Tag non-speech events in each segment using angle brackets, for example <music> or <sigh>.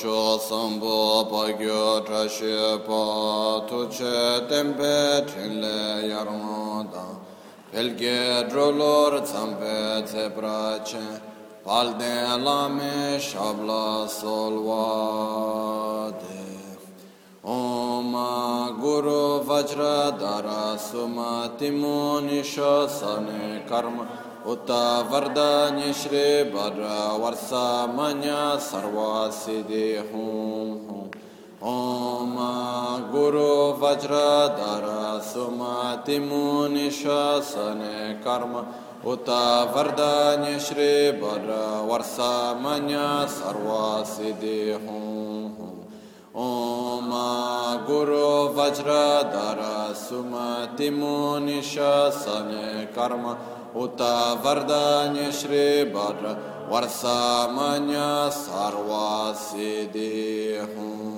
cho sambo pa gyo tra she pa tu che tempe trin le yarong da pel ge dro lor tsampe tse pra che pal de la me shabla sol wa de Om Guru Vajra Dara Sumati Muni Shasane Karma Uta Vardanya Shri Bhadra Varsa Manya Sarva Siddhi Hum Om Guru Vajra Dara Sumati Muni Shasane Karma. Uta Vardanya Shri Bhadra Varsa Manya Sarva Siddhi Hum Om Guru Vajra Dara Sumati Muni Shasane Karma Uta Vardanya Shri Bhadra Varsamanya Sarvasidihum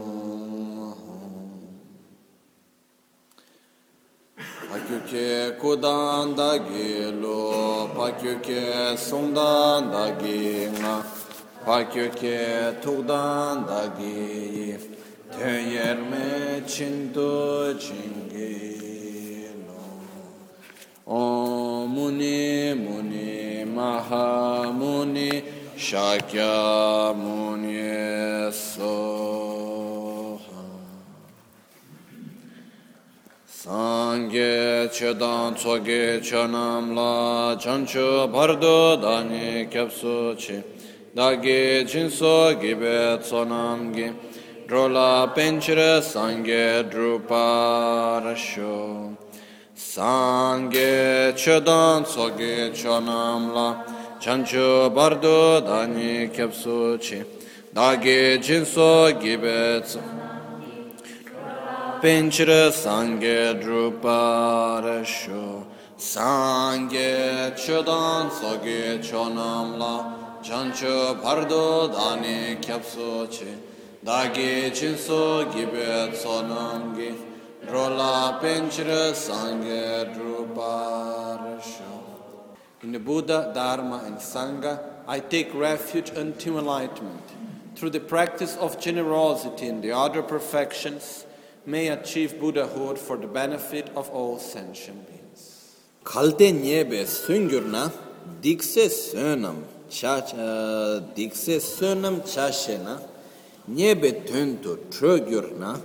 Pakyuke kudan da gilo, pakyuke sundan da gina, pakyuke tukdan da gi, tön yerme çindu çingi. Omuni muni mahamuni şakya muni soha. Sange çedan çoge çanamla çançı bardo dani kepsu. Dagi cinso gibi çonam gi. Rola pençre sange drupa rasho. Sange chodan sogi chonamla chanchu bardo dani kepsu chi dagi jinso gibetsu pinchira sange drupara shu sange chodan sogi chonamla chanchu bardo dani kepsu chi dagi jinso gibetsu namgi. Rola Penchra Sangha In the Buddha, Dharma, and Sangha, I take refuge until enlightenment. Through the practice of generosity and the other perfections, may achieve Buddhahood for the benefit of all sentient beings. Kalte nyebe sungyurna dikse sönam dikse sönam chashena nyebe tönto trögyurna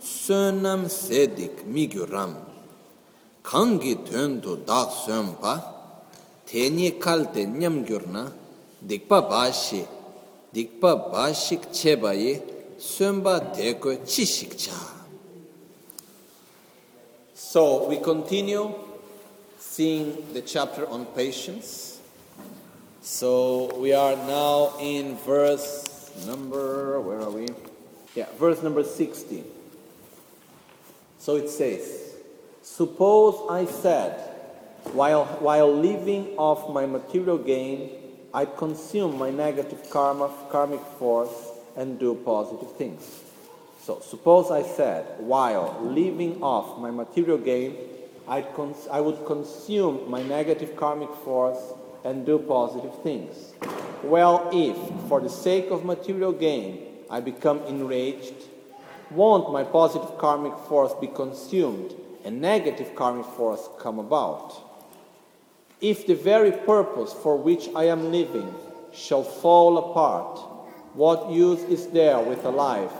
sönam sedik miguram kangi töndu dak sönpa teni kalte nyamgyurna dikpa bashi dikpa bashik chebayi sönba teko chishikcha so we continue seeing the chapter on patience. So we are now in verse number where are we? Yeah verse number 16 So it says, Suppose I said, while, while living off my material gain, I consume my negative karma, karmic force and do positive things. So suppose I said, while living off my material gain, i cons- I would consume my negative karmic force and do positive things. Well, if, for the sake of material gain, I become enraged, won't my positive karmic force be consumed and negative karmic force come about? If the very purpose for which I am living shall fall apart, what use is there with a life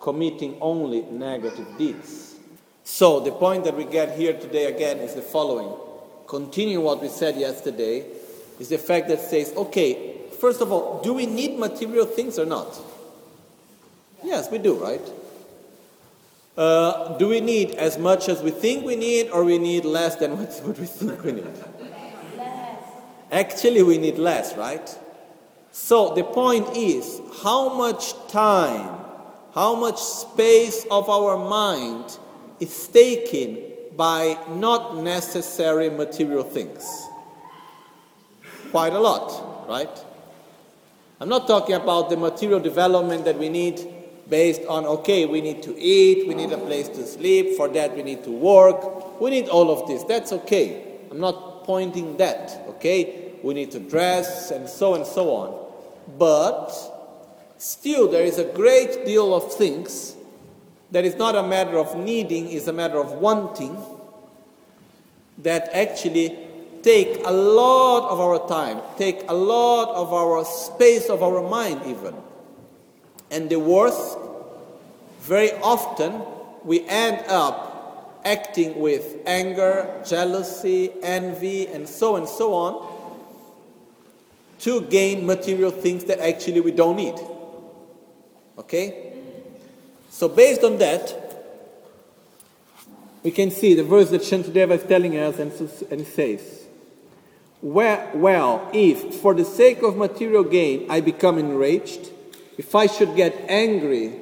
committing only negative deeds? So, the point that we get here today again is the following. Continue what we said yesterday, is the fact that says, okay, first of all, do we need material things or not? Yes, we do, right? Uh, do we need as much as we think we need, or we need less than <laughs> what, what we think we need? Less. Actually, we need less, right? So the point is how much time, how much space of our mind is taken by not necessary material things. Quite a lot, right? I'm not talking about the material development that we need based on, okay, we need to eat, we need a place to sleep, for that we need to work, we need all of this. That's okay. I'm not pointing that, okay? We need to dress and so and so on. But still there is a great deal of things that is not a matter of needing, is a matter of wanting, that actually take a lot of our time, take a lot of our space of our mind, even. And the worst, very often we end up acting with anger, jealousy, envy, and so and so on to gain material things that actually we don't need. Okay? So, based on that, we can see the verse that Shantideva is telling us, and, and says, well, well, if for the sake of material gain I become enraged, if I should get angry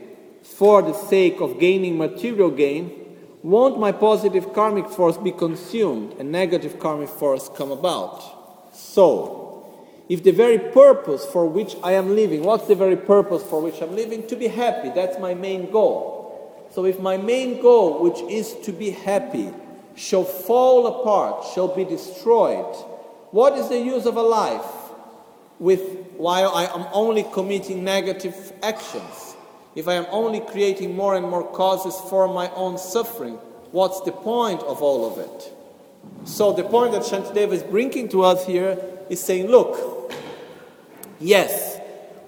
for the sake of gaining material gain, won't my positive karmic force be consumed and negative karmic force come about? So, if the very purpose for which I am living, what's the very purpose for which I'm living? To be happy, that's my main goal. So, if my main goal, which is to be happy, shall fall apart, shall be destroyed, what is the use of a life with, while I am only committing negative actions? If I am only creating more and more causes for my own suffering, what's the point of all of it? So, the point that Shantideva is bringing to us here is saying, look, yes,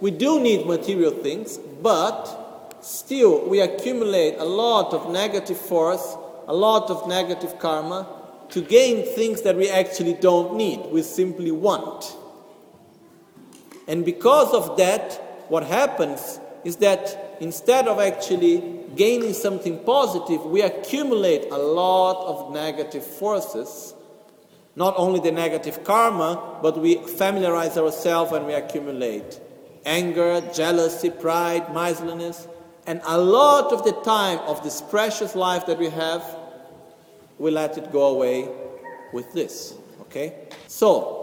we do need material things, but still we accumulate a lot of negative force, a lot of negative karma, to gain things that we actually don't need, we simply want. And because of that, what happens is that instead of actually gaining something positive, we accumulate a lot of negative forces. Not only the negative karma, but we familiarize ourselves and we accumulate anger, jealousy, pride, miserliness. And a lot of the time of this precious life that we have we let it go away with this. Okay? So,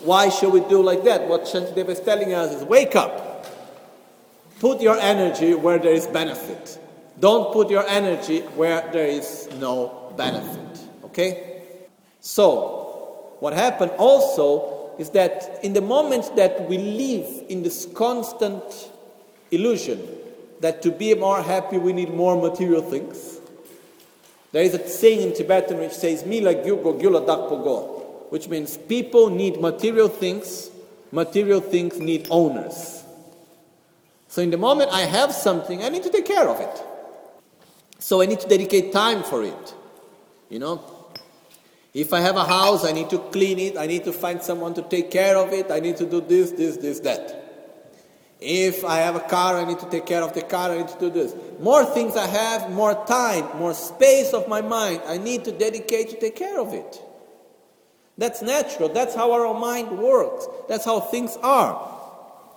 why should we do like that? What Shantideva is telling us is wake up. Put your energy where there is benefit. Don't put your energy where there is no benefit. Okay? So, what happened also is that in the moment that we live in this constant illusion that to be more happy we need more material things, there is a saying in Tibetan which says, Mila gyugo gyula dakpogo, which means people need material things, material things need owners. So in the moment I have something, I need to take care of it. So I need to dedicate time for it. You know? If I have a house, I need to clean it, I need to find someone to take care of it, I need to do this, this, this, that. If I have a car, I need to take care of the car, I need to do this. More things I have, more time, more space of my mind, I need to dedicate to take care of it. That's natural. That's how our mind works. That's how things are.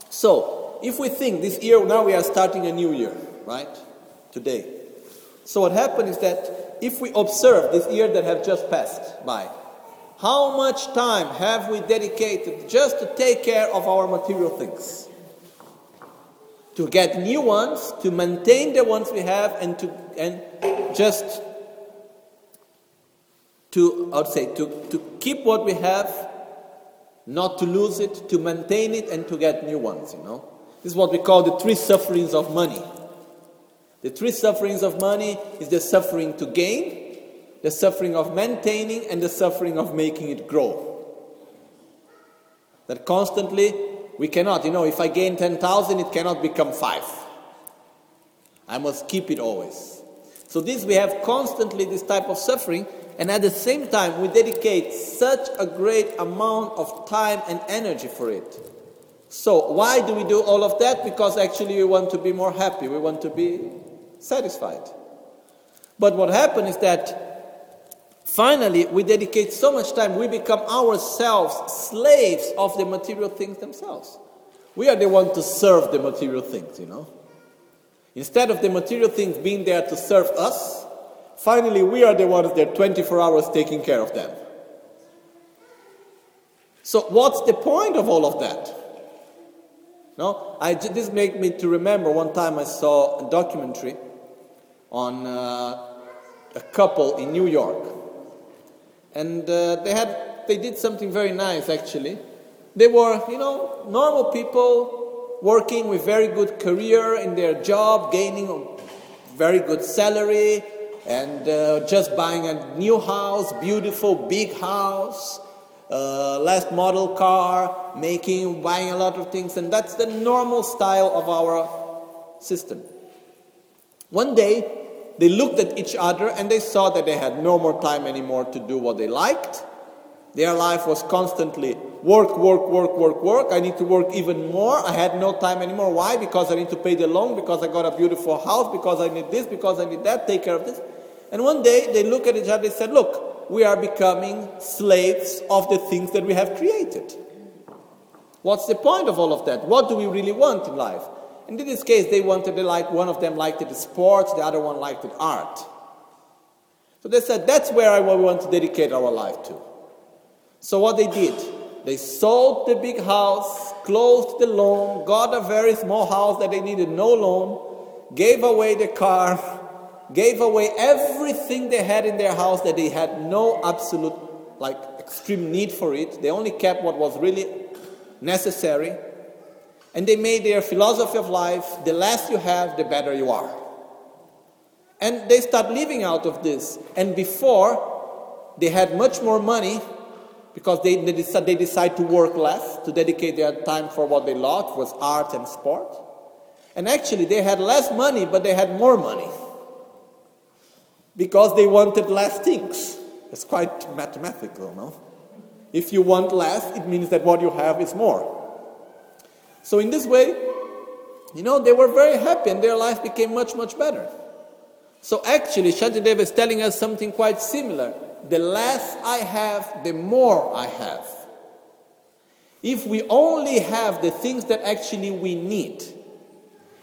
So, if we think this year, now we are starting a new year, right? Today. So, what happened is that if we observe this year that have just passed by, how much time have we dedicated just to take care of our material things? to get new ones, to maintain the ones we have, and to and just to I would say to, to keep what we have, not to lose it, to maintain it, and to get new ones. You know, this is what we call the three sufferings of money. The three sufferings of money is the suffering to gain, the suffering of maintaining, and the suffering of making it grow. That constantly we cannot, you know, if I gain 10,000, it cannot become five. I must keep it always. So, this we have constantly this type of suffering, and at the same time, we dedicate such a great amount of time and energy for it. So, why do we do all of that? Because actually, we want to be more happy, we want to be satisfied. But what happens is that Finally, we dedicate so much time, we become ourselves slaves of the material things themselves. We are the one to serve the material things, you know. Instead of the material things being there to serve us, finally we are the ones that 24 hours taking care of them. So what's the point of all of that? No, I, this made me to remember one time I saw a documentary on uh, a couple in New York and uh, they had they did something very nice actually. They were, you know, normal people working with very good career in their job, gaining very good salary, and uh, just buying a new house, beautiful big house, uh, last model car, making, buying a lot of things, and that's the normal style of our system. One day, they looked at each other and they saw that they had no more time anymore to do what they liked. Their life was constantly work, work, work, work, work. I need to work even more. I had no time anymore. Why? Because I need to pay the loan, because I got a beautiful house, because I need this, because I need that, take care of this. And one day they look at each other and said, Look, we are becoming slaves of the things that we have created. What's the point of all of that? What do we really want in life? And in this case, they wanted to like, one of them liked it sports, the other one liked it art. So they said, That's where I want to dedicate our life to. So what they did, they sold the big house, closed the loan, got a very small house that they needed no loan, gave away the car, gave away everything they had in their house that they had no absolute, like, extreme need for it. They only kept what was really necessary. And they made their philosophy of life the less you have, the better you are. And they start living out of this. And before, they had much more money because they, they, decide, they decide to work less, to dedicate their time for what they loved, was art and sport. And actually, they had less money, but they had more money because they wanted less things. It's quite mathematical, no? If you want less, it means that what you have is more. So, in this way, you know, they were very happy and their life became much, much better. So, actually, Shantideva is telling us something quite similar. The less I have, the more I have. If we only have the things that actually we need,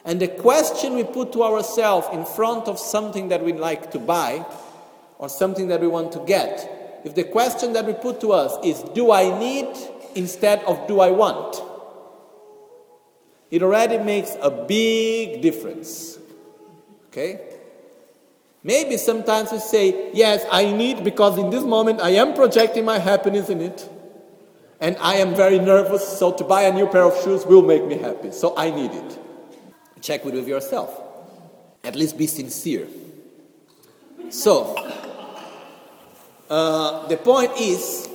and the question we put to ourselves in front of something that we like to buy or something that we want to get, if the question that we put to us is, Do I need instead of do I want? It already makes a big difference. Okay? Maybe sometimes we say, Yes, I need because in this moment I am projecting my happiness in it. And I am very nervous, so to buy a new pair of shoes will make me happy. So I need it. Check it with yourself. At least be sincere. So, uh, the point is,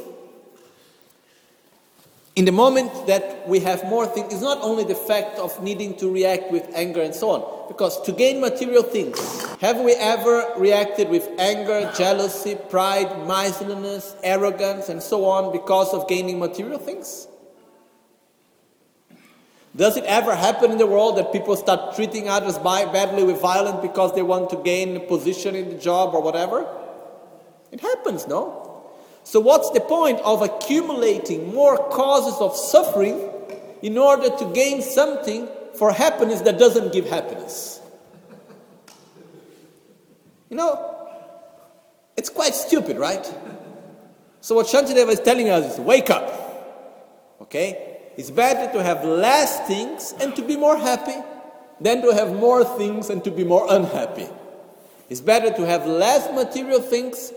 in the moment that we have more things, it's not only the fact of needing to react with anger and so on. Because to gain material things, have we ever reacted with anger, jealousy, pride, miserliness, arrogance, and so on because of gaining material things? Does it ever happen in the world that people start treating others badly with violence because they want to gain a position in the job or whatever? It happens, no? So, what's the point of accumulating more causes of suffering in order to gain something for happiness that doesn't give happiness? You know, it's quite stupid, right? So, what Shantideva is telling us is wake up, okay? It's better to have less things and to be more happy than to have more things and to be more unhappy. It's better to have less material things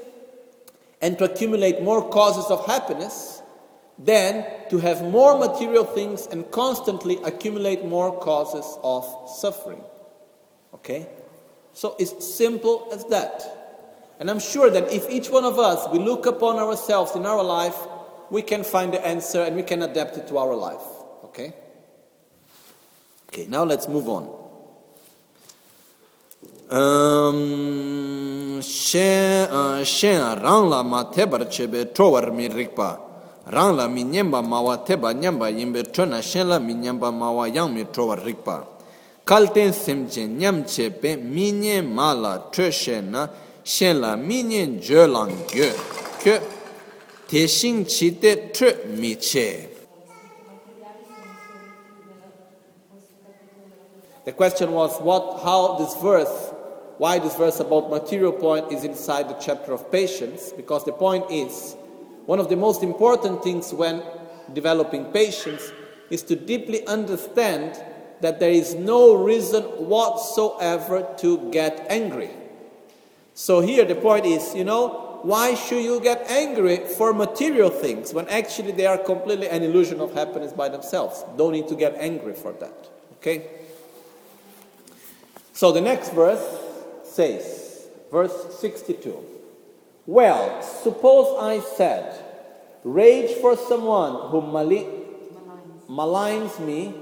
and to accumulate more causes of happiness than to have more material things and constantly accumulate more causes of suffering. Okay? So it's simple as that. And I'm sure that if each one of us we look upon ourselves in our life we can find the answer and we can adapt it to our life. Okay? Okay, now let's move on. Um, shen uh, rang la ma tebar chebe trowar mi rikpa rang la mi nyemba mawa teba nyamba yimbe shen la mi nyemba mawa yang mi trowar rikpa nyam chepe mi nye ma la shen na shen la mi nye je lang gyo ke The question was what how this verse why this verse about material point is inside the chapter of patience because the point is one of the most important things when developing patience is to deeply understand that there is no reason whatsoever to get angry. So here the point is, you know, why should you get angry for material things when actually they are completely an illusion of happiness by themselves? Don't need to get angry for that. Okay? So the next verse says, verse 62 Well, suppose I said, Rage for someone who mali- maligns me.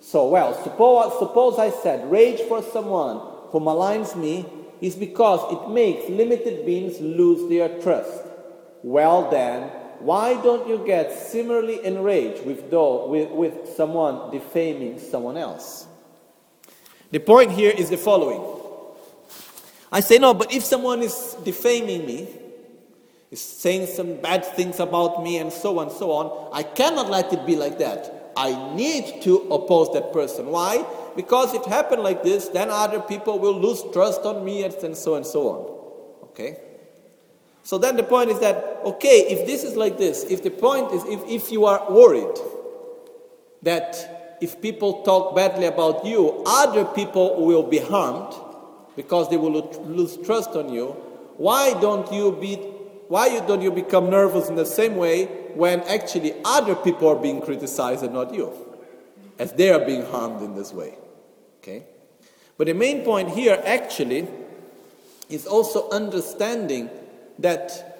So, well, suppose, suppose I said, Rage for someone who maligns me is because it makes limited beings lose their trust. Well, then, why don't you get similarly enraged with, though, with, with someone defaming someone else? The point here is the following I say, no, but if someone is defaming me, is saying some bad things about me, and so on so on, I cannot let it be like that. I need to oppose that person. Why? Because if it happened like this, then other people will lose trust on me, and so and so on. Okay? So then the point is that, okay, if this is like this, if the point is, if, if you are worried that if people talk badly about you, other people will be harmed because they will lose trust on you, why don't you be, why don't you become nervous in the same way when actually other people are being criticized and not you? As they are being harmed in this way. Okay? But the main point here actually is also understanding that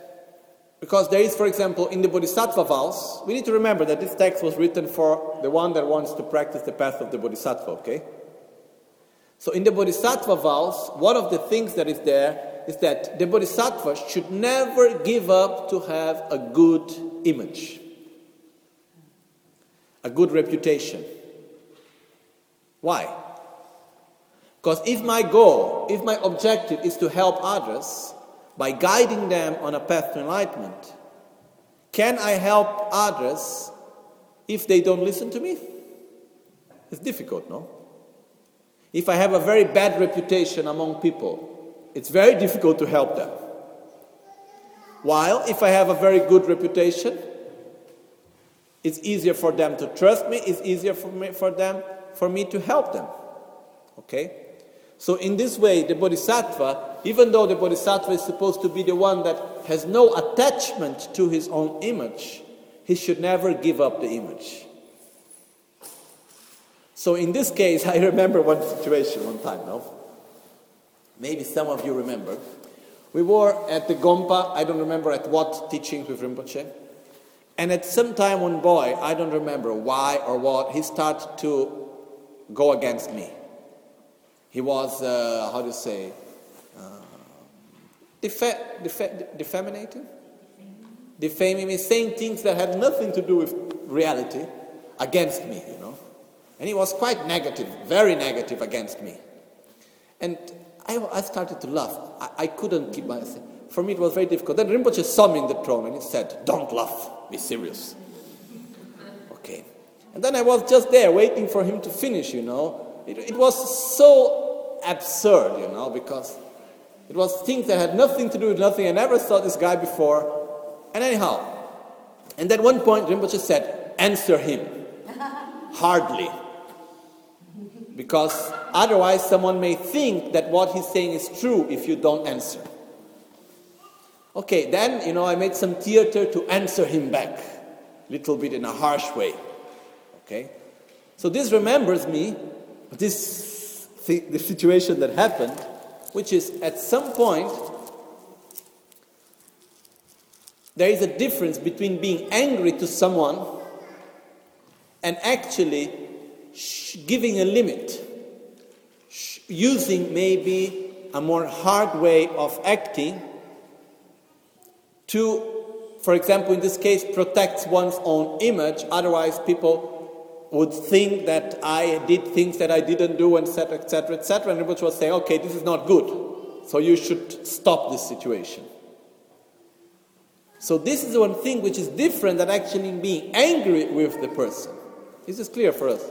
because there is, for example, in the Bodhisattva vows, we need to remember that this text was written for the one that wants to practice the path of the Bodhisattva, okay? So in the Bodhisattva vows, one of the things that is there is that the Bodhisattva should never give up to have a good image, a good reputation. Why? Because if my goal, if my objective is to help others, by guiding them on a path to enlightenment, can I help others if they don't listen to me? It's difficult, no? If I have a very bad reputation among people, it's very difficult to help them. While if I have a very good reputation, it's easier for them to trust me, it's easier for, me, for them for me to help them. Okay? So in this way, the bodhisattva even though the bodhisattva is supposed to be the one that has no attachment to his own image, he should never give up the image. So in this case, <laughs> I remember one situation one time, no? Maybe some of you remember. We were at the Gompa, I don't remember at what teachings with Rinpoche. And at some time, one boy, I don't remember why or what, he started to go against me. He was, uh, how do you say, Defa- defa- defamating? Defaming me, saying things that had nothing to do with reality against me, you know. And he was quite negative, very negative against me. And I, I started to laugh. I, I couldn't keep myself. For me, it was very difficult. Then Rinpoche saw me in the throne and he said, Don't laugh, be serious. Okay. And then I was just there waiting for him to finish, you know. It, it was so absurd, you know, because it was things that had nothing to do with nothing. I never saw this guy before. And anyhow, and at one point Rinpoche said, answer him. <laughs> Hardly. Because otherwise someone may think that what he's saying is true if you don't answer. Okay, then, you know, I made some theater to answer him back. Little bit in a harsh way. Okay? So this remembers me, this the situation that happened which is at some point there is a difference between being angry to someone and actually giving a limit, using maybe a more hard way of acting to, for example, in this case, protect one's own image. Otherwise, people would think that I did things that I didn't do, etc., etc., etc. And Rinpoche was saying, okay, this is not good. So you should stop this situation. So this is one thing which is different than actually being angry with the person. This is clear for us.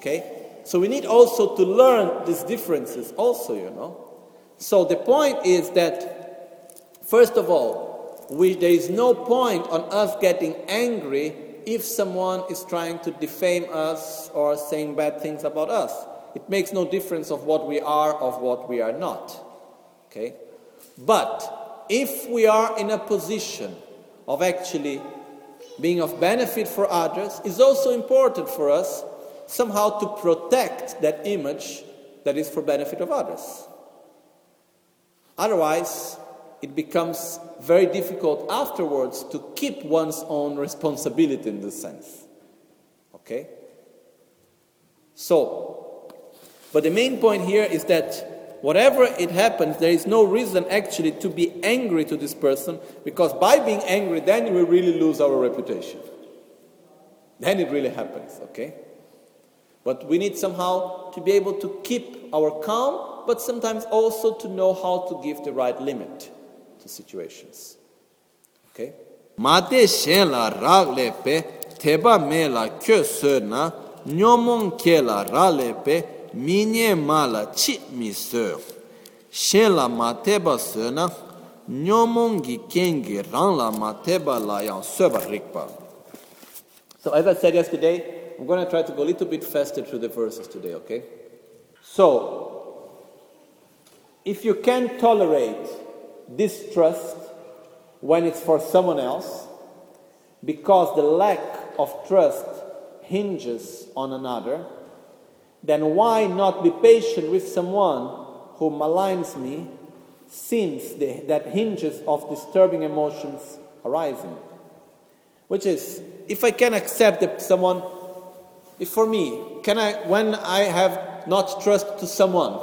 Okay? So we need also to learn these differences also, you know. So the point is that, first of all, we, there is no point on us getting angry if someone is trying to defame us or saying bad things about us. It makes no difference of what we are of what we are not. Okay? But if we are in a position of actually being of benefit for others, it's also important for us somehow to protect that image that is for benefit of others. Otherwise, it becomes very difficult afterwards to keep one's own responsibility in this sense. Okay? So, but the main point here is that whatever it happens, there is no reason actually to be angry to this person because by being angry, then we really lose our reputation. Then it really happens, okay? But we need somehow to be able to keep our calm, but sometimes also to know how to give the right limit to situations. Okay? Mate shen la rag le pe, teba me la kyo se na, nyomon ke la ra le pe, minye ma la chi mi se. Shen la ma teba se na, nyomon gi kengi rang la ma teba la yang se ba rikpa. So, as I said yesterday, I'm going to try to go a little bit faster through the verses today, okay? So, if you can tolerate distrust when it's for someone else, because the lack of trust hinges on another, then why not be patient with someone who maligns me since the, that hinges of disturbing emotions arising? Which is, if I can accept that someone, if for me, can I, when I have not trust to someone,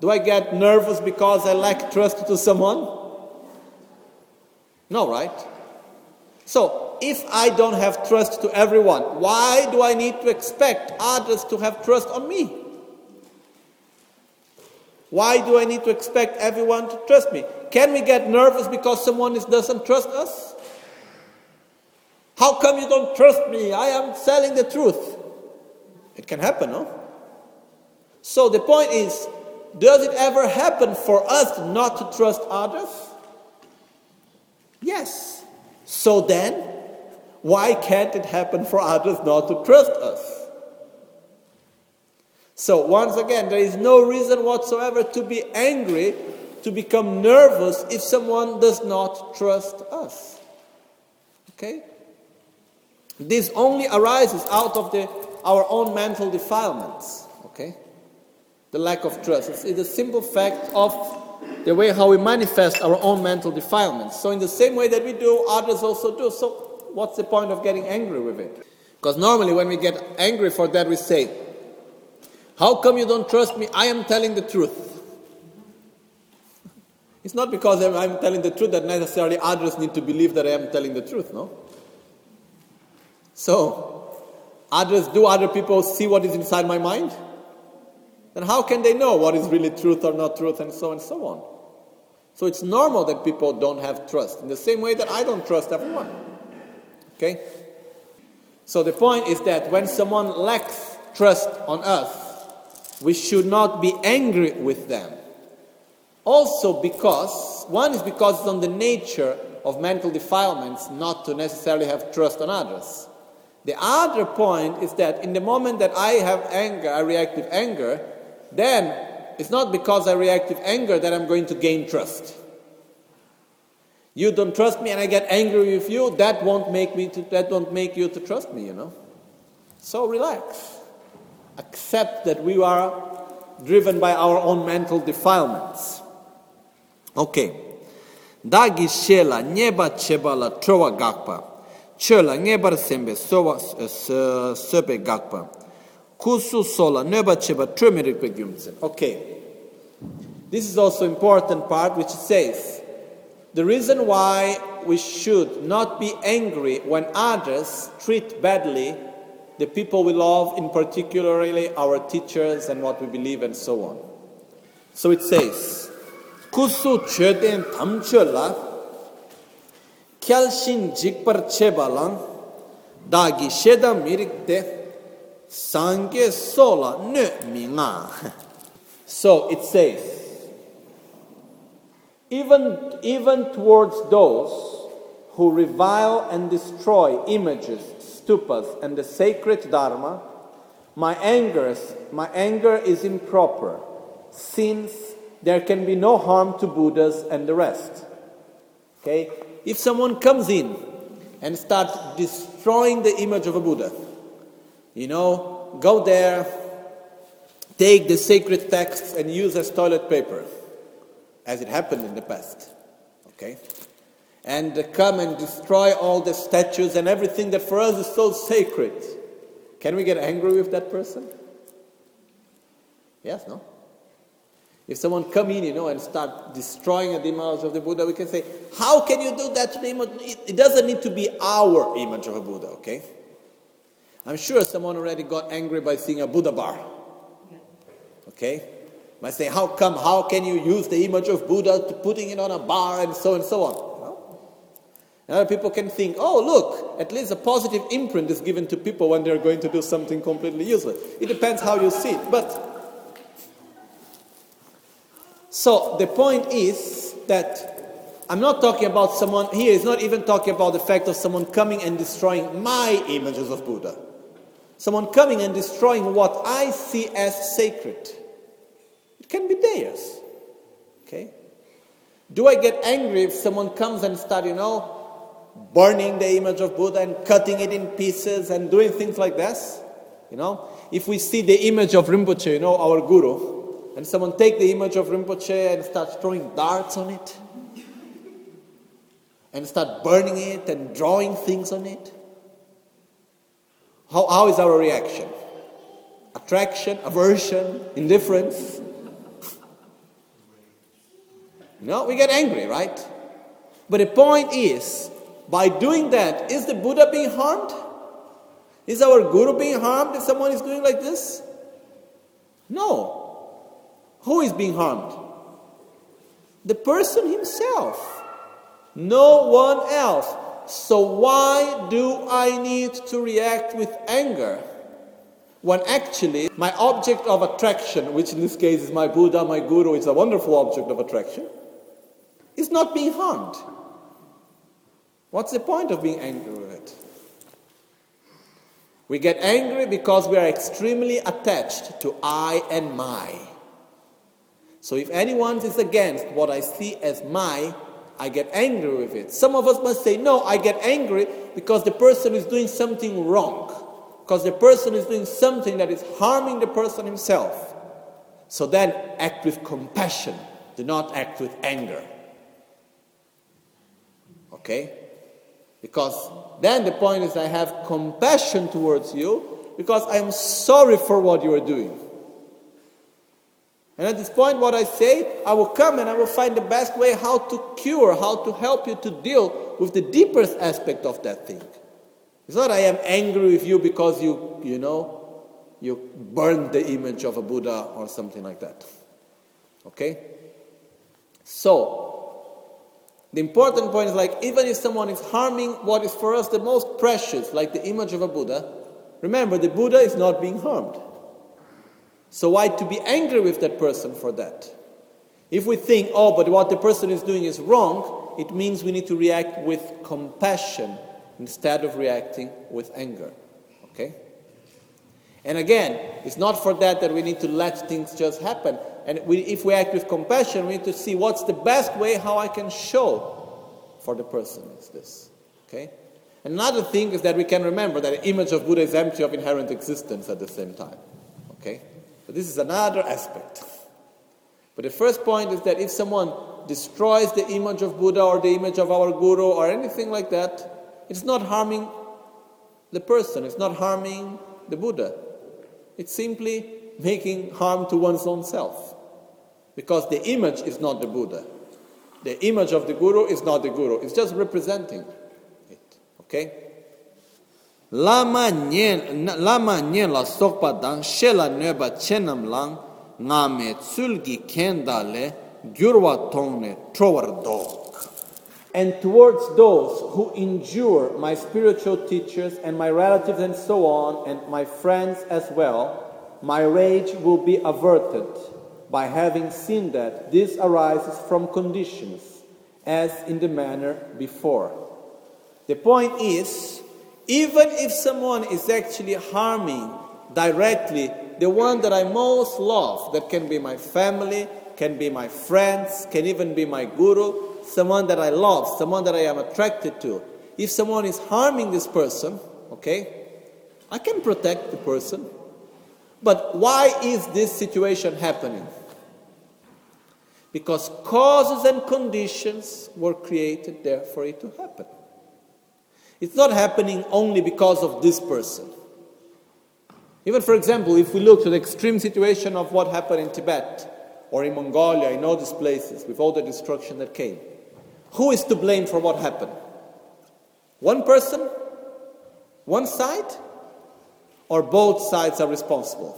do I get nervous because I lack trust to someone? No, right? So, if I don't have trust to everyone, why do I need to expect others to have trust on me? Why do I need to expect everyone to trust me? Can we get nervous because someone is, doesn't trust us? How come you don't trust me? I am telling the truth. It can happen, no? So the point is does it ever happen for us not to trust others? Yes. So then, why can't it happen for others not to trust us? So, once again, there is no reason whatsoever to be angry, to become nervous if someone does not trust us. Okay? This only arises out of the, our own mental defilements, okay? The lack of trust. It's, it's a simple fact of the way how we manifest our own mental defilements. So, in the same way that we do, others also do. So, what's the point of getting angry with it? Because normally, when we get angry for that, we say, How come you don't trust me? I am telling the truth. <laughs> It's not because I'm telling the truth that necessarily others need to believe that I am telling the truth, no? So, others, do other people see what is inside my mind? Then how can they know what is really truth or not truth and so and so on? So it's normal that people don't have trust in the same way that I don't trust everyone. Okay? So the point is that when someone lacks trust on us, we should not be angry with them. Also, because one is because it's on the nature of mental defilements not to necessarily have trust on others. The other point is that in the moment that I have anger, I react with anger, then it's not because I react with anger that I'm going to gain trust. You don't trust me and I get angry with you, that won't make me to, that won't make you to trust me, you know. So relax. Accept that we are driven by our own mental defilements. Okay. Dagi shela nyeba chebala trova gakpa. Ngebar sembe sowa gakpa. Kusu sola cheba okay this is also important part which says the reason why we should not be angry when others treat badly the people we love in particularly our teachers and what we believe and so on. So it says kusu chöden tamchöla jikpar chebalang dagi sheda mirikte sange sola ne minga. <laughs> So it says even even towards those who revile and destroy images stupas and the sacred dharma my anger my anger is improper since there can be no harm to buddhas and the rest. Okay if someone comes in and starts destroying the image of a Buddha, you know, go there, take the sacred texts and use as toilet paper, as it happened in the past. Okay? And come and destroy all the statues and everything that for us is so sacred. Can we get angry with that person? Yes, no? If someone come in, you know, and start destroying the image of the Buddha, we can say, how can you do that to the image? It doesn't need to be our image of a Buddha, okay? I'm sure someone already got angry by seeing a Buddha bar. Okay? Might say, how come, how can you use the image of Buddha to putting it on a bar and so and so on? And other people can think, oh, look, at least a positive imprint is given to people when they're going to do something completely useless. It depends how you see it. But so the point is that I'm not talking about someone here, it's not even talking about the fact of someone coming and destroying my images of Buddha. Someone coming and destroying what I see as sacred. It can be theirs. Okay? Do I get angry if someone comes and start, you know, burning the image of Buddha and cutting it in pieces and doing things like this? You know, if we see the image of Rinpoche, you know, our guru, and someone take the image of Rinpoche and start throwing darts on it and start burning it and drawing things on it, how, how is our reaction? Attraction, aversion, indifference? no, we get angry, right? But the point is, by doing that, is the Buddha being harmed? Is our Guru being harmed if someone is doing like this? No. Who is being harmed? The person himself. No one else. So, why do I need to react with anger? When actually, my object of attraction, which in this case is my Buddha, my Guru, is a wonderful object of attraction, is not being harmed. What's the point of being angry with it? We get angry because we are extremely attached to I and my. So if anyone is against what I see as my, I get angry with it. Some of us must say, no, I get angry because the person is doing something wrong. Because the person is doing something that is harming the person himself. So then act with compassion. Do not act with anger. Okay? Because then the point is I have compassion towards you because I am sorry for what you are doing. And at this point, what I say, I will come and I will find the best way how to cure, how to help you to deal with the deepest aspect of that thing. It's not I am angry with you because you, you know, you burned the image of a Buddha or something like that. Okay? So, the important point is like, even if someone is harming what is for us the most precious, like the image of a Buddha, remember the Buddha is not being harmed. So why to be angry with that person for that? If we think, oh, but what the person is doing is wrong, it means we need to react with compassion instead of reacting with anger. Okay? And again, it's not for that that we need to let things just happen. And we, if we act with compassion, we need to see what's the best way how I can show for the person is this. Okay? Another thing is that we can remember that the image of Buddha is empty of inherent existence at the same time. Okay? But this is another aspect. But the first point is that if someone destroys the image of Buddha or the image of our Guru or anything like that, it's not harming the person, it's not harming the Buddha. It's simply making harm to one's own self. Because the image is not the Buddha. The image of the Guru is not the Guru, it's just representing it. Okay? Lama nyen lama la sokpa dang shela neba chenam lang nga me kenda le gyurwa tongne trowar dog. And towards those who endure my spiritual teachers and my relatives and so on and my friends as well my rage will be averted by having seen that this arises from conditions as in the manner before. The point is even if someone is actually harming directly the one that I most love, that can be my family, can be my friends, can even be my guru, someone that I love, someone that I am attracted to. If someone is harming this person, okay, I can protect the person. But why is this situation happening? Because causes and conditions were created there for it to happen. It's not happening only because of this person. Even, for example, if we look to the extreme situation of what happened in Tibet or in Mongolia, in all these places, with all the destruction that came, who is to blame for what happened? One person? One side? Or both sides are responsible?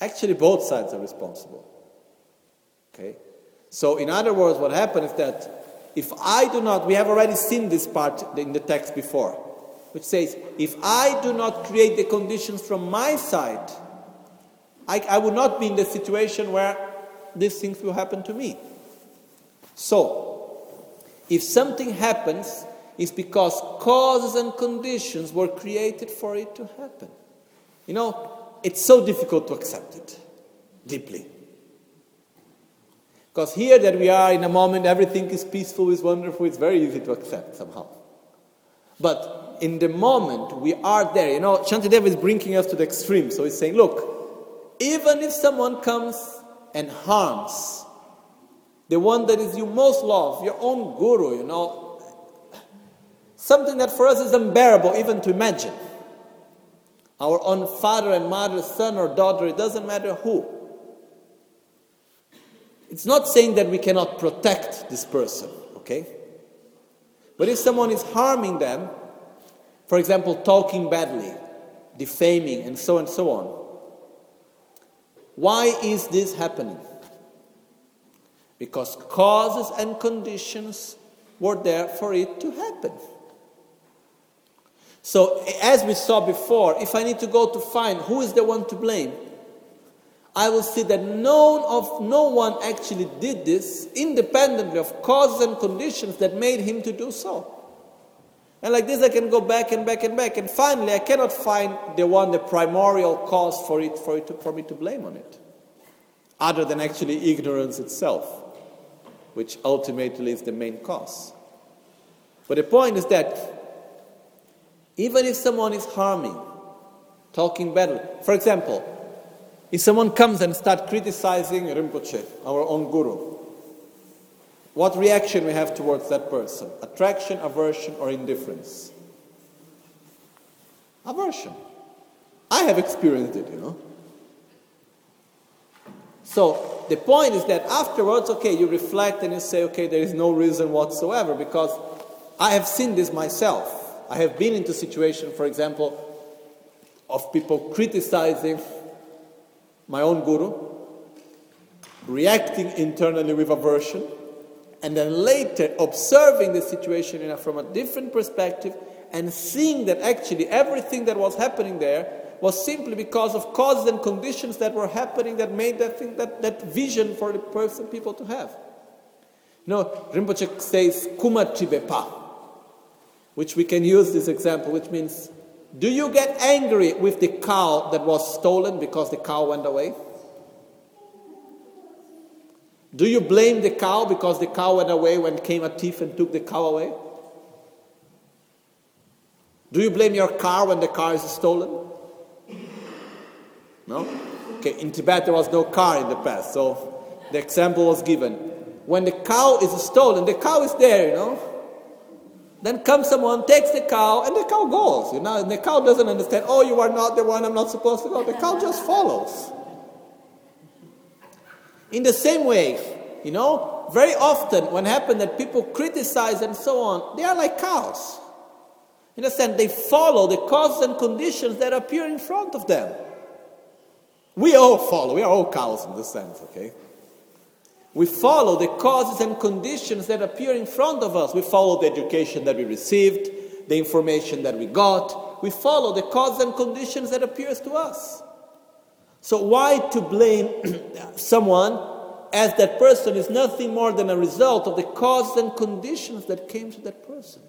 Actually, both sides are responsible. Okay? So, in other words, what happened is that if I do not, we have already seen this part in the text before, which says, if I do not create the conditions from my side, I, I will not be in the situation where these things will happen to me. So, if something happens, it's because causes and conditions were created for it to happen. You know, it's so difficult to accept it deeply. Because here that we are in a moment, everything is peaceful, is wonderful, it's very easy to accept somehow. But in the moment we are there, you know, Shantideva is bringing us to the extreme. So he's saying, look, even if someone comes and harms the one that is you most love, your own guru, you know, something that for us is unbearable even to imagine. Our own father and mother, son or daughter, it doesn't matter who. It's not saying that we cannot protect this person, okay? But if someone is harming them, for example, talking badly, defaming, and so and so on, why is this happening? Because causes and conditions were there for it to happen. So, as we saw before, if I need to go to find who is the one to blame, I will see that none of no one actually did this independently of causes and conditions that made him to do so. And like this, I can go back and back and back, and finally, I cannot find the one, the primordial cause for it, for it to, for me to blame on it, other than actually ignorance itself, which ultimately is the main cause. But the point is that even if someone is harming, talking badly, for example, if someone comes and starts criticizing Rinpoche, our own guru, what reaction we have towards that person? Attraction, aversion, or indifference? Aversion. I have experienced it, you know. So the point is that afterwards, okay, you reflect and you say, okay, there is no reason whatsoever because I have seen this myself. I have been into situations, for example, of people criticizing my own guru, reacting internally with aversion, and then later observing the situation from a different perspective and seeing that actually everything that was happening there was simply because of causes and conditions that were happening that made that thing, that, that vision for the person, people to have. You know, Rinpoche says kumatribepa, which we can use this example, which means do you get angry with the cow that was stolen because the cow went away? Do you blame the cow because the cow went away when came a thief and took the cow away? Do you blame your car when the car is stolen? No? Okay, in Tibet there was no car in the past, so the example was given. When the cow is stolen, the cow is there, you know. Then comes someone, takes the cow, and the cow goes. You know, and the cow doesn't understand, oh, you are not the one I'm not supposed to go. The cow just follows. In the same way, you know, very often when happen that people criticize and so on, they are like cows. In a sense, they follow the causes and conditions that appear in front of them. We all follow. We are all cows in this sense, okay? We follow the causes and conditions that appear in front of us. We follow the education that we received, the information that we got. We follow the causes and conditions that appears to us. So why to blame <clears throat> someone as that person is nothing more than a result of the causes and conditions that came to that person?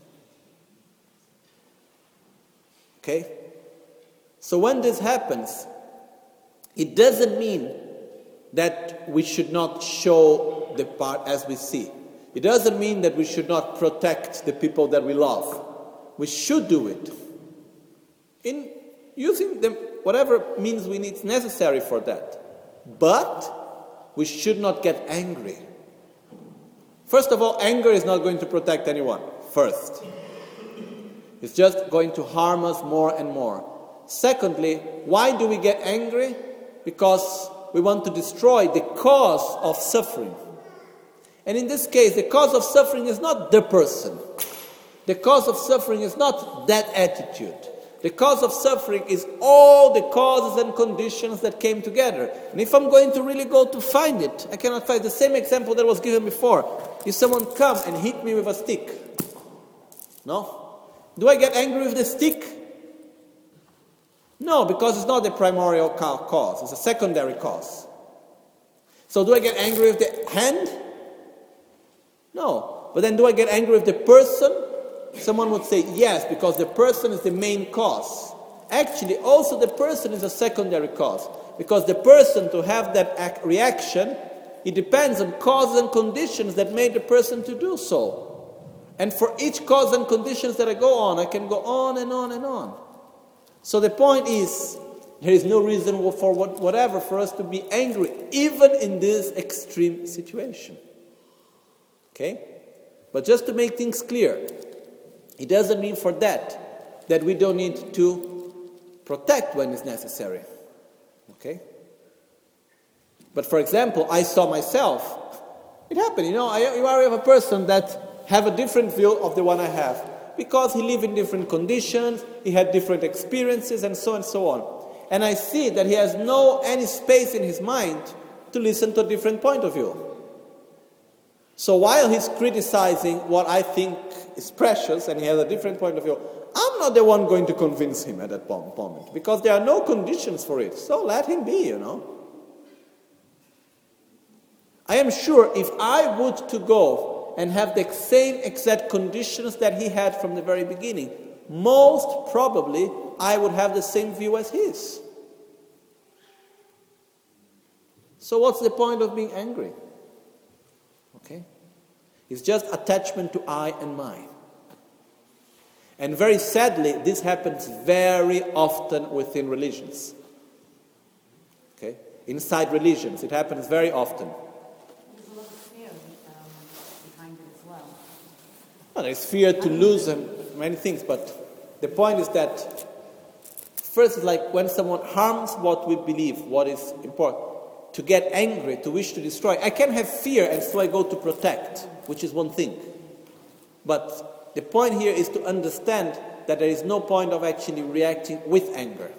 Okay? So when this happens, it doesn't mean that we should not show the part as we see. It doesn't mean that we should not protect the people that we love. We should do it in using the whatever means we need necessary for that. But we should not get angry. First of all, anger is not going to protect anyone. First, it's just going to harm us more and more. Secondly, why do we get angry? Because we want to destroy the cause of suffering. And in this case, the cause of suffering is not the person. The cause of suffering is not that attitude. The cause of suffering is all the causes and conditions that came together. And if I'm going to really go to find it, I cannot find the same example that was given before. If someone come and hit me with a stick, no? Do I get angry with the stick? No, because it's not the primordial cause, it's a secondary cause. So do I get angry with the hand? No. But then do I get angry with the person? Someone would say yes, because the person is the main cause. Actually, also the person is a secondary cause. Because the person to have that reaction, it depends on causes and conditions that made the person to do so. And for each cause and conditions that I go on, I can go on and on and on. So the point is, there is no reason for whatever for us to be angry, even in this extreme situation. Okay? But just to make things clear, it doesn't mean for that that we don't need to protect when it's necessary. Okay? But for example, I saw myself. It happened, you know, I, you are a person that have a different view of the one I have because he lived in different conditions, he had different experiences, and so on and so on. And I see that he has no any space in his mind to listen to a different point of view. So while he's criticizing what I think is precious and he has a different point of view, I'm not the one going to convince him at that moment because there are no conditions for it. So let him be, you know. I am sure if I would to go and have the same exact conditions that he had from the very beginning, most probably I would have the same view as his. So what's the point of being angry? Okay? It's just attachment to I and mine. And very sadly, this happens very often within religions. Okay? Inside religions, it happens very often. There's a lot of fear um, behind it as well. Well there's fear to lose and many things, but the point is that first, like when someone harms what we believe, what is important to get angry, to wish to destroy. I can have fear and so I go to protect, which is one thing. But the point here is to understand that there is no point of actually reacting with anger.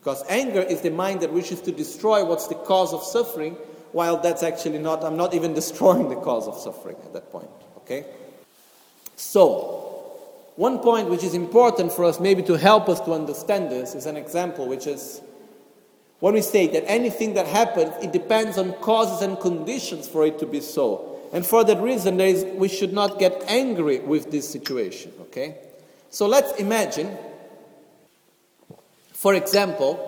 Because anger is the mind that wishes to destroy what's the cause of suffering, while that's actually not, I'm not even <laughs> destroying the cause of suffering at that point. Okay? So, one point which is important for us, maybe to help us to understand this, is an example which is when we say that anything that happens, it depends on causes and conditions for it to be so. And for that reason, we should not get angry with this situation, okay? So let's imagine, for example,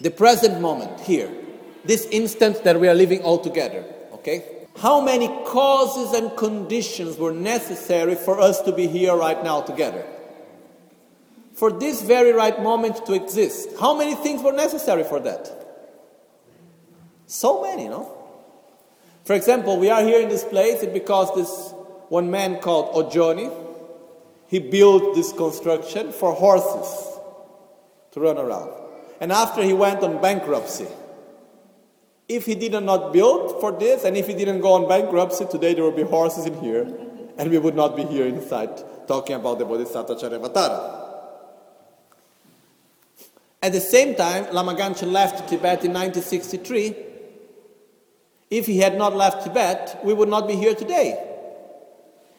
the present moment here, this instant that we are living all together, okay? How many causes and conditions were necessary for us to be here right now together? for this very right moment to exist. How many things were necessary for that? So many, no? For example, we are here in this place because this one man called Ojoni, he built this construction for horses to run around. And after he went on bankruptcy, if he did not build for this and if he didn't go on bankruptcy, today there would be horses in here and we would not be here inside talking about the Bodhisattva Charyavatara. At the same time, Lama Gangchen left Tibet in 1963. If he had not left Tibet, we would not be here today.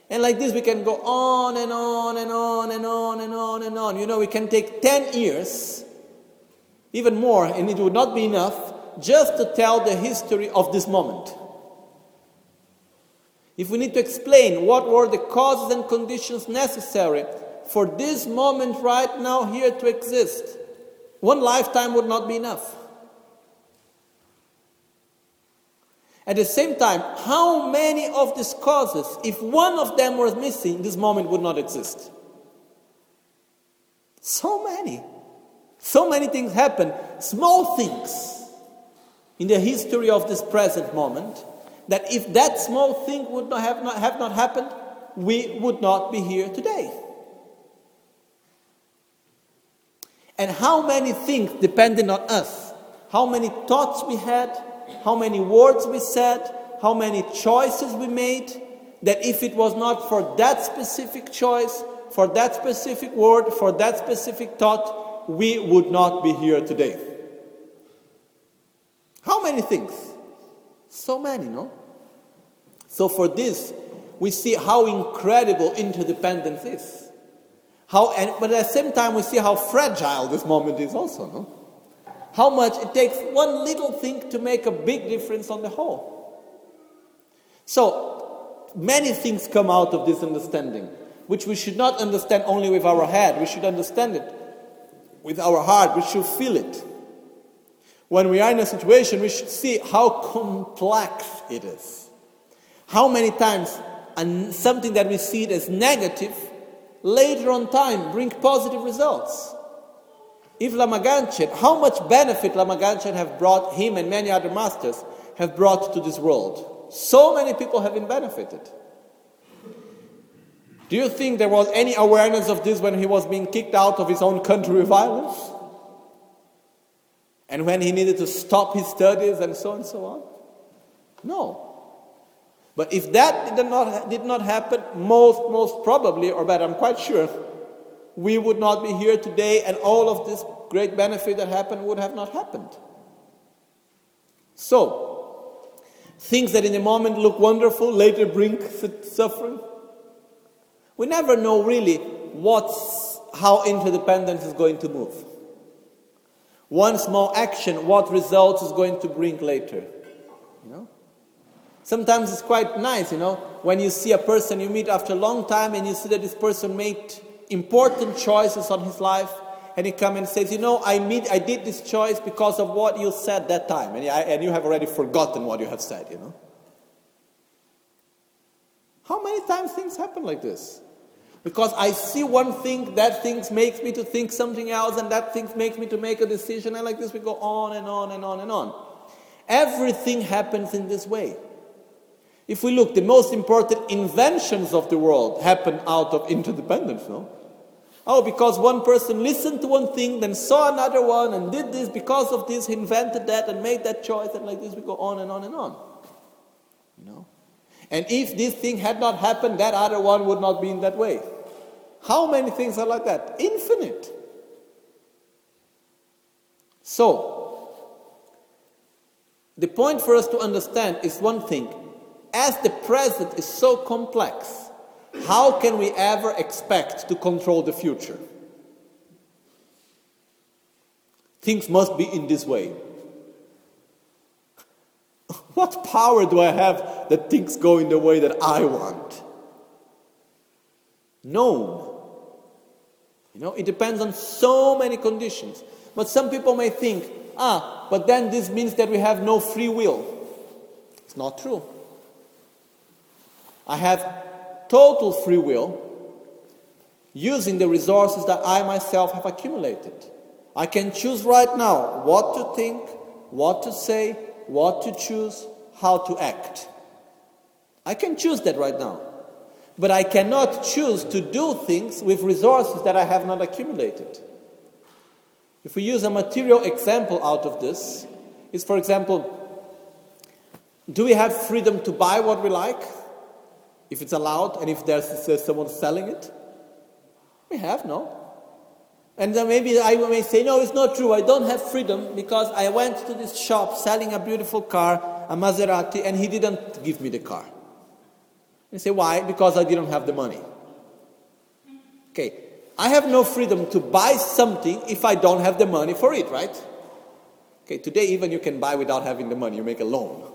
And like this, we can go on and on and on and on and on and on. You know, we can take 10 years, even more, and it would not be enough just to tell the history of this moment. If we need to explain what were the causes and conditions necessary for this moment right now here to exist, one lifetime would not be enough. At the same time, how many of these causes, if one of them was missing, this moment would not exist? So many. So many things happen, small things in the history of this present moment, that if that small thing would not have, not have not happened, we would not be here today. And how many things depended on us? How many thoughts we had? How many words we said? How many choices we made? That if it was not for that specific choice, for that specific word, for that specific thought, we would not be here today. How many things? So many, no? So, for this, we see how incredible interdependence is. How, and, but at the same time, we see how fragile this moment is also, no? How much it takes one little thing to make a big difference on the whole. So, many things come out of this understanding, which we should not understand only with our head, we should understand it with our heart, we should feel it. When we are in a situation, we should see how complex it is. How many times and something that we see as negative later on time bring positive results. If Lama Gangchen, how much benefit Lama Gangchen have brought him and many other masters have brought to this world? So many people have been benefited. Do you think there was any awareness of this when he was being kicked out of his own country with violence? And when he needed to stop his studies and so on and so on? No. But if that did not, did not happen, most, most probably, or better, I'm quite sure, we would not be here today and all of this great benefit that happened would have not happened. So, things that in the moment look wonderful later bring suffering. We never know really what's, how interdependence is going to move. One small action, what results is going to bring later. You know? Sometimes it's quite nice, you know, when you see a person you meet after a long time and you see that this person made important choices on his life and he comes and says, you know, I, meet, I did this choice because of what you said that time. And, I, and you have already forgotten what you have said, you know. How many times things happen like this? Because I see one thing, that thing makes me to think something else, and that thing makes me to make a decision, and like this we go on and on and on and on. Everything happens in this way. If we look, the most important inventions of the world happen out of interdependence, no? Oh, because one person listened to one thing, then saw another one, and did this because of this, he invented that and made that choice, and like this we go on and on and on. You know? And if this thing had not happened, that other one would not be in that way. How many things are like that? Infinite. So, the point for us to understand is one thing as the present is so complex, how can we ever expect to control the future? Things must be in this way. <laughs> What power do I have that things go in the way that I want? None. You know, it depends on so many conditions. But some people may think, ah, but then this means that we have no free will. It's not true. I have total free will using the resources that I myself have accumulated. I can choose right now what to think, what to say, what to choose, how to act. I can choose that right now. But I cannot choose to do things with resources that I have not accumulated. If we use a material example out of this, is for example, do we have freedom to buy what we like? if it's allowed and if there's someone selling it? We have, no? And then maybe I may say, no, it's not true. I don't have freedom because I went to this shop selling a beautiful car, a Maserati, and he didn't give me the car. You say, why? Because I didn't have the money. Okay, I have no freedom to buy something if I don't have the money for it, right? Okay, today even you can buy without having the money, you make a loan.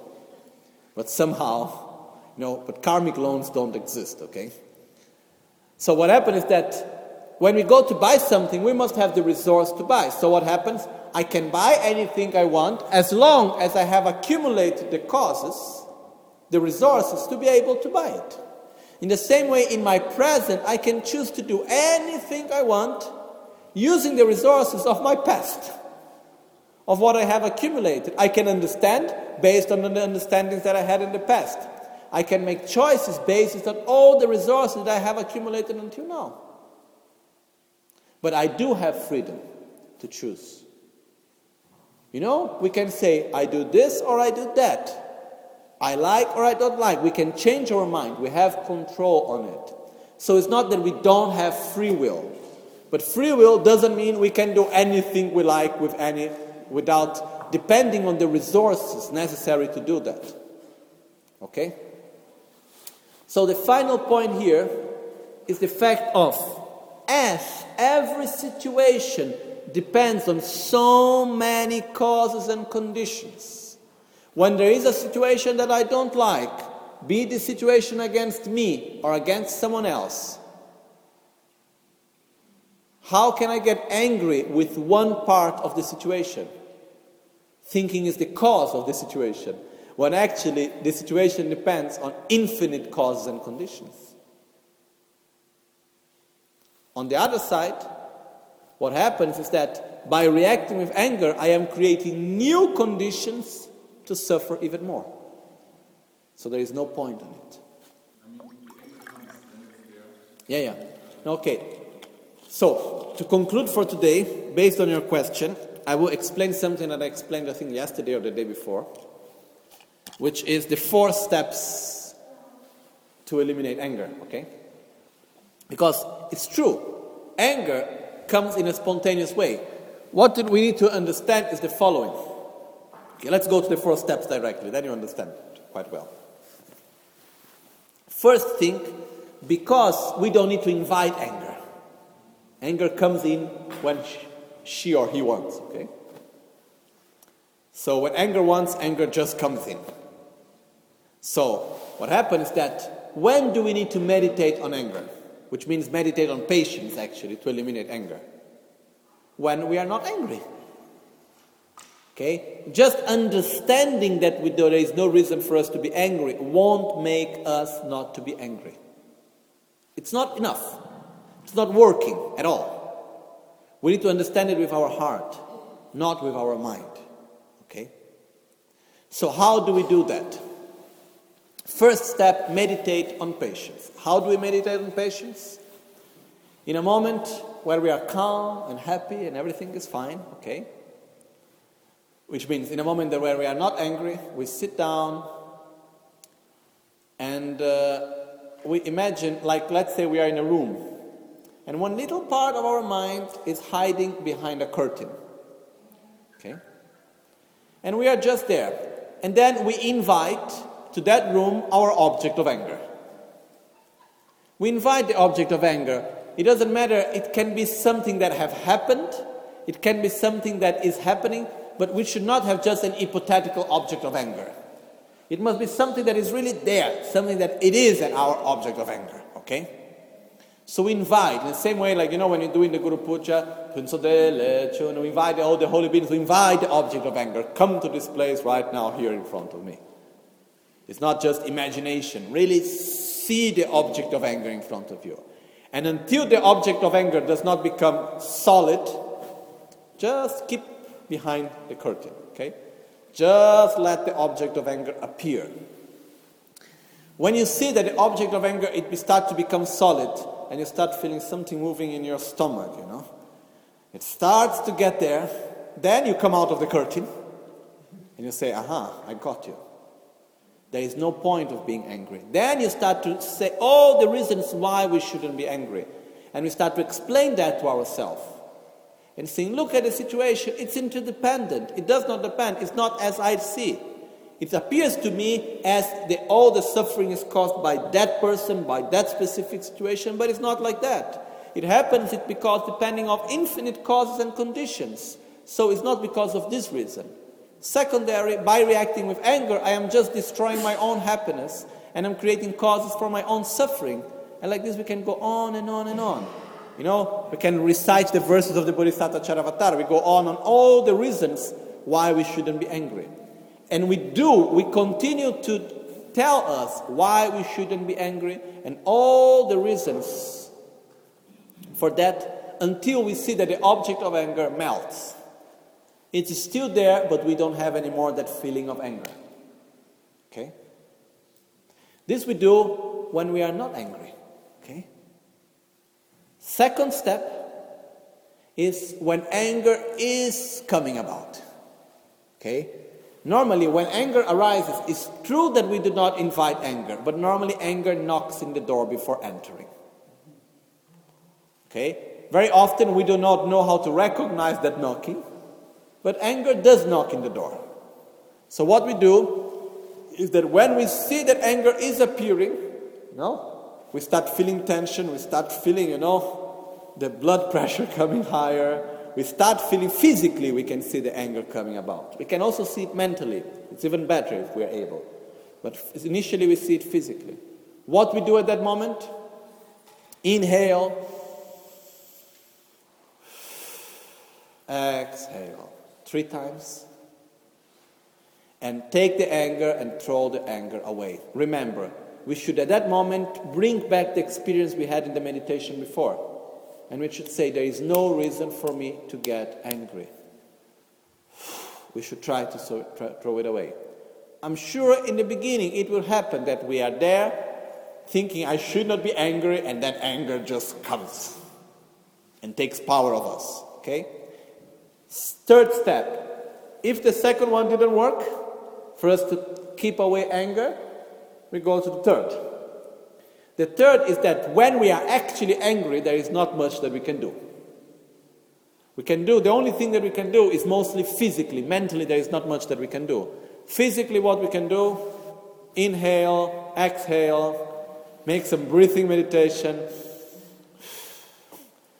But somehow no, but karmic loans don't exist, okay? So what happens is that when we go to buy something, we must have the resource to buy. So what happens? I can buy anything I want as long as I have accumulated the causes, the resources to be able to buy it. In the same way, in my present, I can choose to do anything I want using the resources of my past, of what I have accumulated. I can understand based on the understandings that I had in the past. I can make choices based on all the resources that I have accumulated until now. But I do have freedom to choose. You know, we can say, I do this or I do that. I like or I don't like. We can change our mind. We have control on it. So it's not that we don't have free will. But free will doesn't mean we can do anything we like with any without depending on the resources necessary to do that. Okay? So the final point here is the fact of as every situation depends on so many causes and conditions. When there is a situation that I don't like, be the situation against me or against someone else, how can I get angry with one part of the situation? Thinking is the cause of the situation, when actually the situation depends on infinite causes and conditions. On the other side, what happens is that by reacting with anger, I am creating new conditions to suffer even more. So there is no point in it. Yeah, yeah. Okay. So, to conclude for today, based on your question, I will explain something that I explained, I think, yesterday or the day before, which is the four steps to eliminate anger, okay? Because it's true, anger comes in a spontaneous way. What did we need to understand is the following. Okay, let's go to the four steps directly, then you understand quite well. First thing, because we don't need to invite anger. Anger comes in when she or he wants, okay? So when anger wants, anger just comes in. So what happens is that when do we need to meditate on anger? Which means meditate on patience actually to eliminate anger. When we are not angry. Okay? Just understanding that there is no reason for us to be angry won't make us not to be angry. It's not enough. It's not working at all. We need to understand it with our heart, not with our mind. Okay? So, how do we do that? First step meditate on patience. How do we meditate on patience? In a moment where we are calm and happy and everything is fine, okay? Which means in a moment where we are not angry, we sit down and uh, we imagine, like, let's say we are in a room and one little part of our mind is hiding behind a curtain. Okay? And we are just there. And then we invite to that room our object of anger. We invite the object of anger. It doesn't matter, it can be something that have happened, it can be something that is happening, but we should not have just an hypothetical object of anger. It must be something that is really there, something that it is an our object of anger, okay? So we invite, in the same way, like, you know, when you're doing the Guru Puja, we invite all the holy beings, we invite the object of anger, come to this place right now, here in front of me. It's not just imagination. Really see the object of anger in front of you. And until the object of anger does not become solid, just keep behind the curtain, okay? Just let the object of anger appear. When you see that the object of anger it starts to become solid, and you start feeling something moving in your stomach, you know. It starts to get there. Then you come out of the curtain and you say, Aha, I got you. There is no point of being angry. Then you start to say all the reasons why we shouldn't be angry. And we start to explain that to ourselves. And saying, look at the situation, it's interdependent. It does not depend. It's not as I see. It appears to me as the, all the suffering is caused by that person, by that specific situation, but it's not like that. It happens it because depending of infinite causes and conditions. So it's not because of this reason. Secondary, by reacting with anger, I am just destroying my own happiness and I'm creating causes for my own suffering. And like this, we can go on and on and on. You know, we can recite the verses of the Bodhisattva Charyavatara. We go on on all the reasons why we shouldn't be angry. And we do, we continue to tell us why we shouldn't be angry and all the reasons for that until we see that the object of anger melts. It is still there, but we don't have anymore that feeling of anger. Okay? This we do when we are not angry. Second step is when anger is coming about. Okay? Normally, when anger arises, it's true that we do not invite anger, but normally anger knocks in the door before entering. Okay? Very often we do not know how to recognize that knocking, but anger does knock in the door. So, what we do is that when we see that anger is appearing, you know, we start feeling tension, we start feeling, you know, the blood pressure <laughs> coming higher, we start feeling physically, we can see the anger coming about. We can also see it mentally. It's even better if we are able. But initially, we see it physically. What we do at that moment? Inhale, exhale, three times. And take the anger and throw the anger away. Remember, we should at that moment bring back the experience we had in the meditation before. And we should say, There is no reason for me to get angry. We should try to throw it away. I'm sure in the beginning it will happen that we are there thinking I should not be angry, and then anger just comes and takes power of us. Okay? Third step if the second one didn't work, for us to keep away anger, we go to the third. The third is that when we are actually angry, there is not much that we can do. We can do, the only thing that we can do is mostly physically. Mentally, there is not much that we can do. Physically, what we can do inhale, exhale, make some breathing meditation.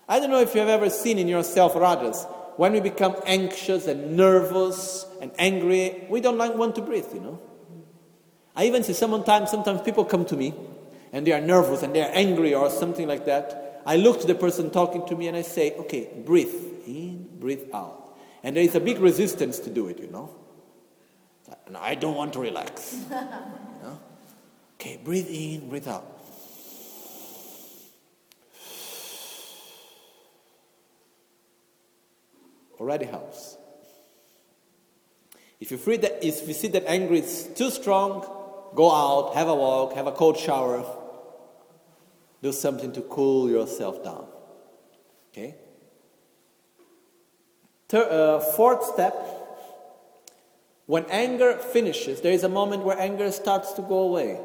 I don't know if you have ever seen in yourself or others, when we become anxious and nervous and angry, we don't like, want to breathe, you know. I even see sometimes, sometimes people come to me and they are nervous and they are angry or something like that, I look to the person talking to me and I say, okay, breathe in, breathe out. And there is a big resistance to do it, you know. And I don't want to relax. <laughs> you know? Okay, breathe in, breathe out. Already helps. If you, that, if you see that anger is too strong, go out, have a walk, have a cold shower, do something to cool yourself down. Okay? Third, uh, fourth step when anger finishes, there is a moment where anger starts to go away,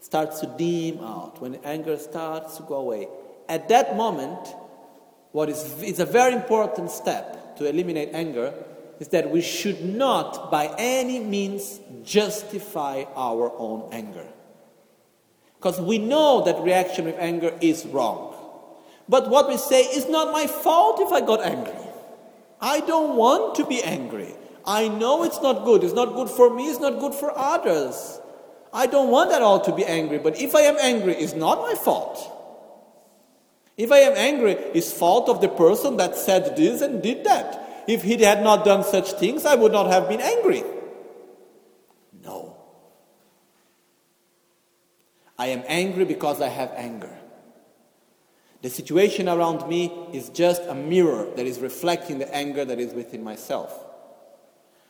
starts to dim out. When anger starts to go away, at that moment, what is is a very important step to eliminate anger is that we should not, by any means, justify our own anger. Because we know that reaction with anger is wrong. But what we say is not my fault if I got angry. I don't want to be angry. I know it's not good. It's not good for me. It's not good for others. I don't want at all to be angry. But if I am angry, it's not my fault. If I am angry, it's fault of the person that said this and did that. If he had not done such things, I would not have been angry. No. I am angry because I have anger. The situation around me is just a mirror that is reflecting the anger that is within myself.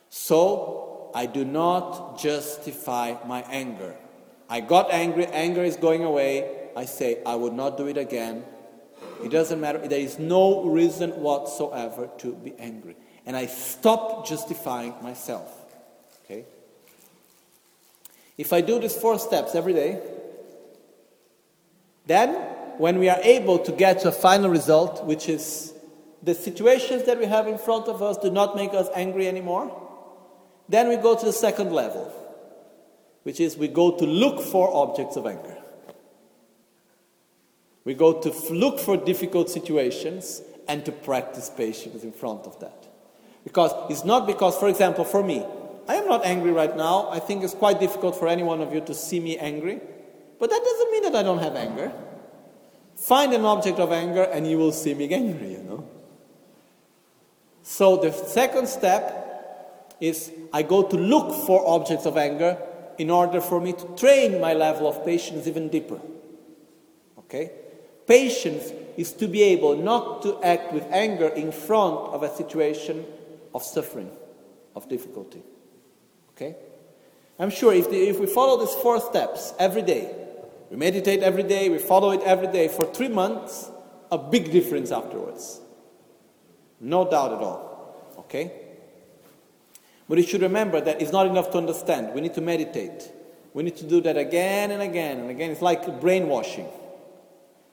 So, I do not justify my anger. I got angry, anger is going away. I say, I would not do it again. It doesn't matter. There is no reason whatsoever to be angry. And I stop justifying myself. Okay? If I do these four steps every day, then, when we are able to get to a final result, which is the situations that we have in front of us do not make us angry anymore, then we go to the second level, which is we go to look for objects of anger. We go to look for difficult situations and to practice patience in front of that. Because it's not because, for example, for me, I am not angry right now. I think it's quite difficult for any one of you to see me angry. But that doesn't mean that I don't have anger. Find an object of anger and you will see me angry, you know. So the second step is I go to look for objects of anger in order for me to train my level of patience even deeper. Okay? Patience is to be able not to act with anger in front of a situation of suffering, of difficulty. Okay? I'm sure if, the, if we follow these four steps every day, we meditate every day, we follow it every day for three months, a big difference afterwards. No doubt at all. Okay? But you should remember that it's not enough to understand. We need to meditate. We need to do that again and again and again. It's like brainwashing,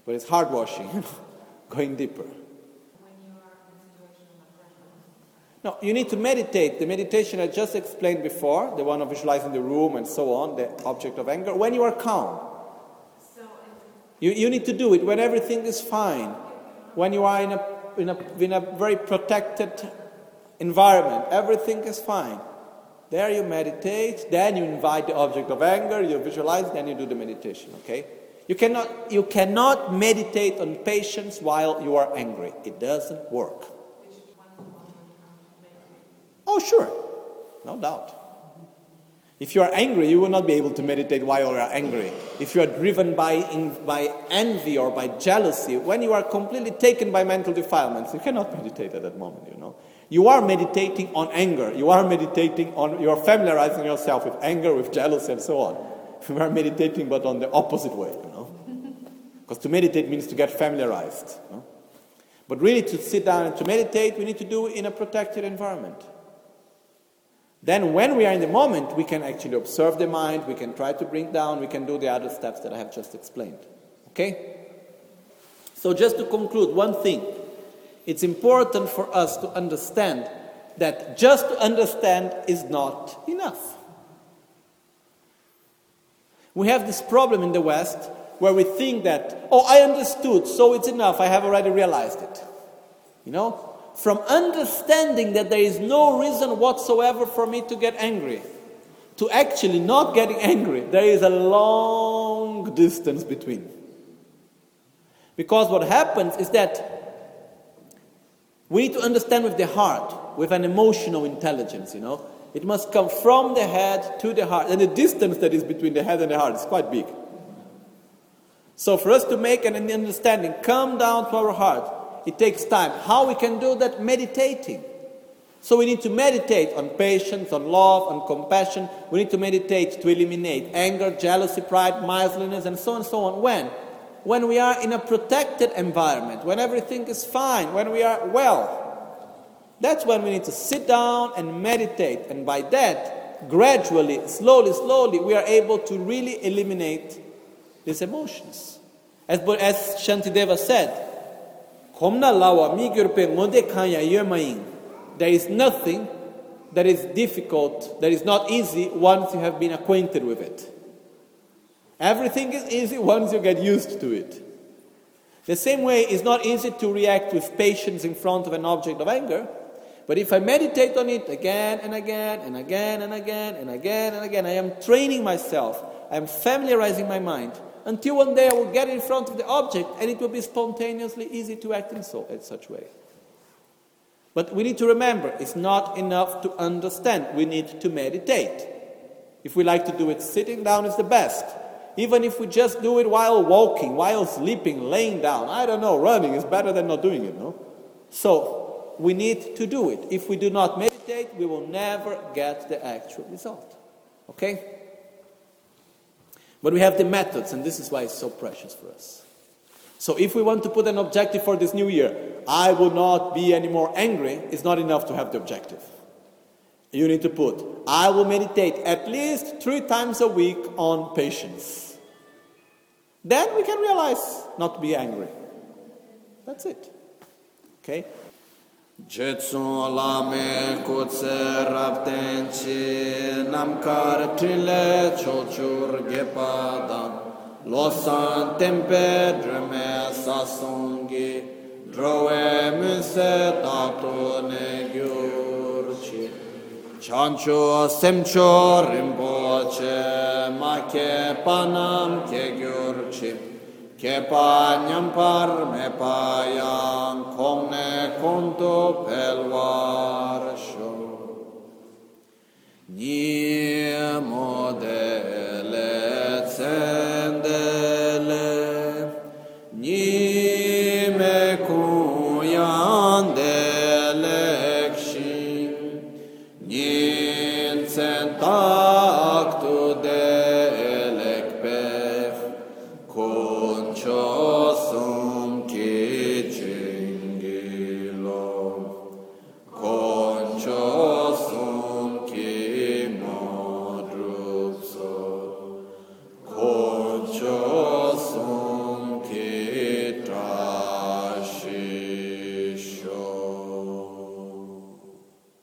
but it's hard washing, <laughs> going deeper. No, you need to meditate. The meditation I just explained before, the one of visualizing the room and so on, the object of anger, when you are calm. You, you need to do it when everything is fine, when you are in a, in, a, in a very protected environment, everything is fine. There you meditate, then you invite the object of anger, you visualize, then you do the meditation, okay? You cannot, you cannot meditate on patience while you are angry. It doesn't work. Oh, sure, no doubt. If you are angry, you will not be able to meditate while you are angry. If you are driven by, in, by envy or by jealousy, when you are completely taken by mental defilements, you cannot meditate at that moment, you know. You are meditating on anger. You are meditating on, you are familiarizing yourself with anger, with jealousy, and so on. <laughs> You are meditating, but on the opposite way. Because to meditate means to get familiarized. Know? But really, to sit down and to meditate, we need to do in a protected environment. Then, when we are in the moment, we can actually observe the mind, we can try to bring down, we can do the other steps that I have just explained. Okay? So, just to conclude, one thing it's important for us to understand that just to understand is not enough. We have this problem in the West where we think that, oh, I understood, so it's enough, I have already realized it. You know? from understanding that there is no reason whatsoever for me to get angry to actually not getting angry, there is a long distance between. Because what happens is that we need to understand with the heart, with an emotional intelligence, you know. It must come from the head to the heart. And the distance that is between the head and the heart is quite big. So, for us to make an understanding come down to our heart, it takes time. How we can do that? Meditating. So we need to meditate on patience, on love, on compassion. We need to meditate to eliminate anger, jealousy, pride, miserliness, and so on and so on. When? When we are in a protected environment, when everything is fine, when we are well. That's when we need to sit down and meditate. And by that, gradually, slowly, slowly, we are able to really eliminate these emotions. As, as Shantideva said, lawa kanya. There is nothing that is difficult, that is not easy once you have been acquainted with it. Everything is easy <laughs> once you get used to it. The same way, it's not easy to react with patience in front of an object of anger. But if I meditate on it again and again and again and again and again and again, I am training myself, I am familiarizing my mind until one day I will get in front of the object and it will be spontaneously easy to act in, so, in such way. But we need to remember it's not enough to understand, we need to meditate. If we like to do it sitting down, is the best. Even if we just do it while walking, while sleeping, laying down, I don't know, running is better than not doing it, no? So, we need to do it. If we do not meditate, we will never get the actual result. Okay? But we have the methods, and this is why it's so precious for us. So if we want to put an objective for this new year, I will not be any more angry, it's not enough to have the objective. You need to put, I will meditate at least three times a week on patience. Then we can realize not to be angry. That's it. Okay? Jetsun lame kutse rapten chi namkar trile chochur gepadan losan tempe dreme sasongi drowe muse tato ne gyurchi. Chancho semcho rimpoche make panam ke gyurchi Kepa nyampar me payang kong ne konto pelwar sho. Ni modele tsendele,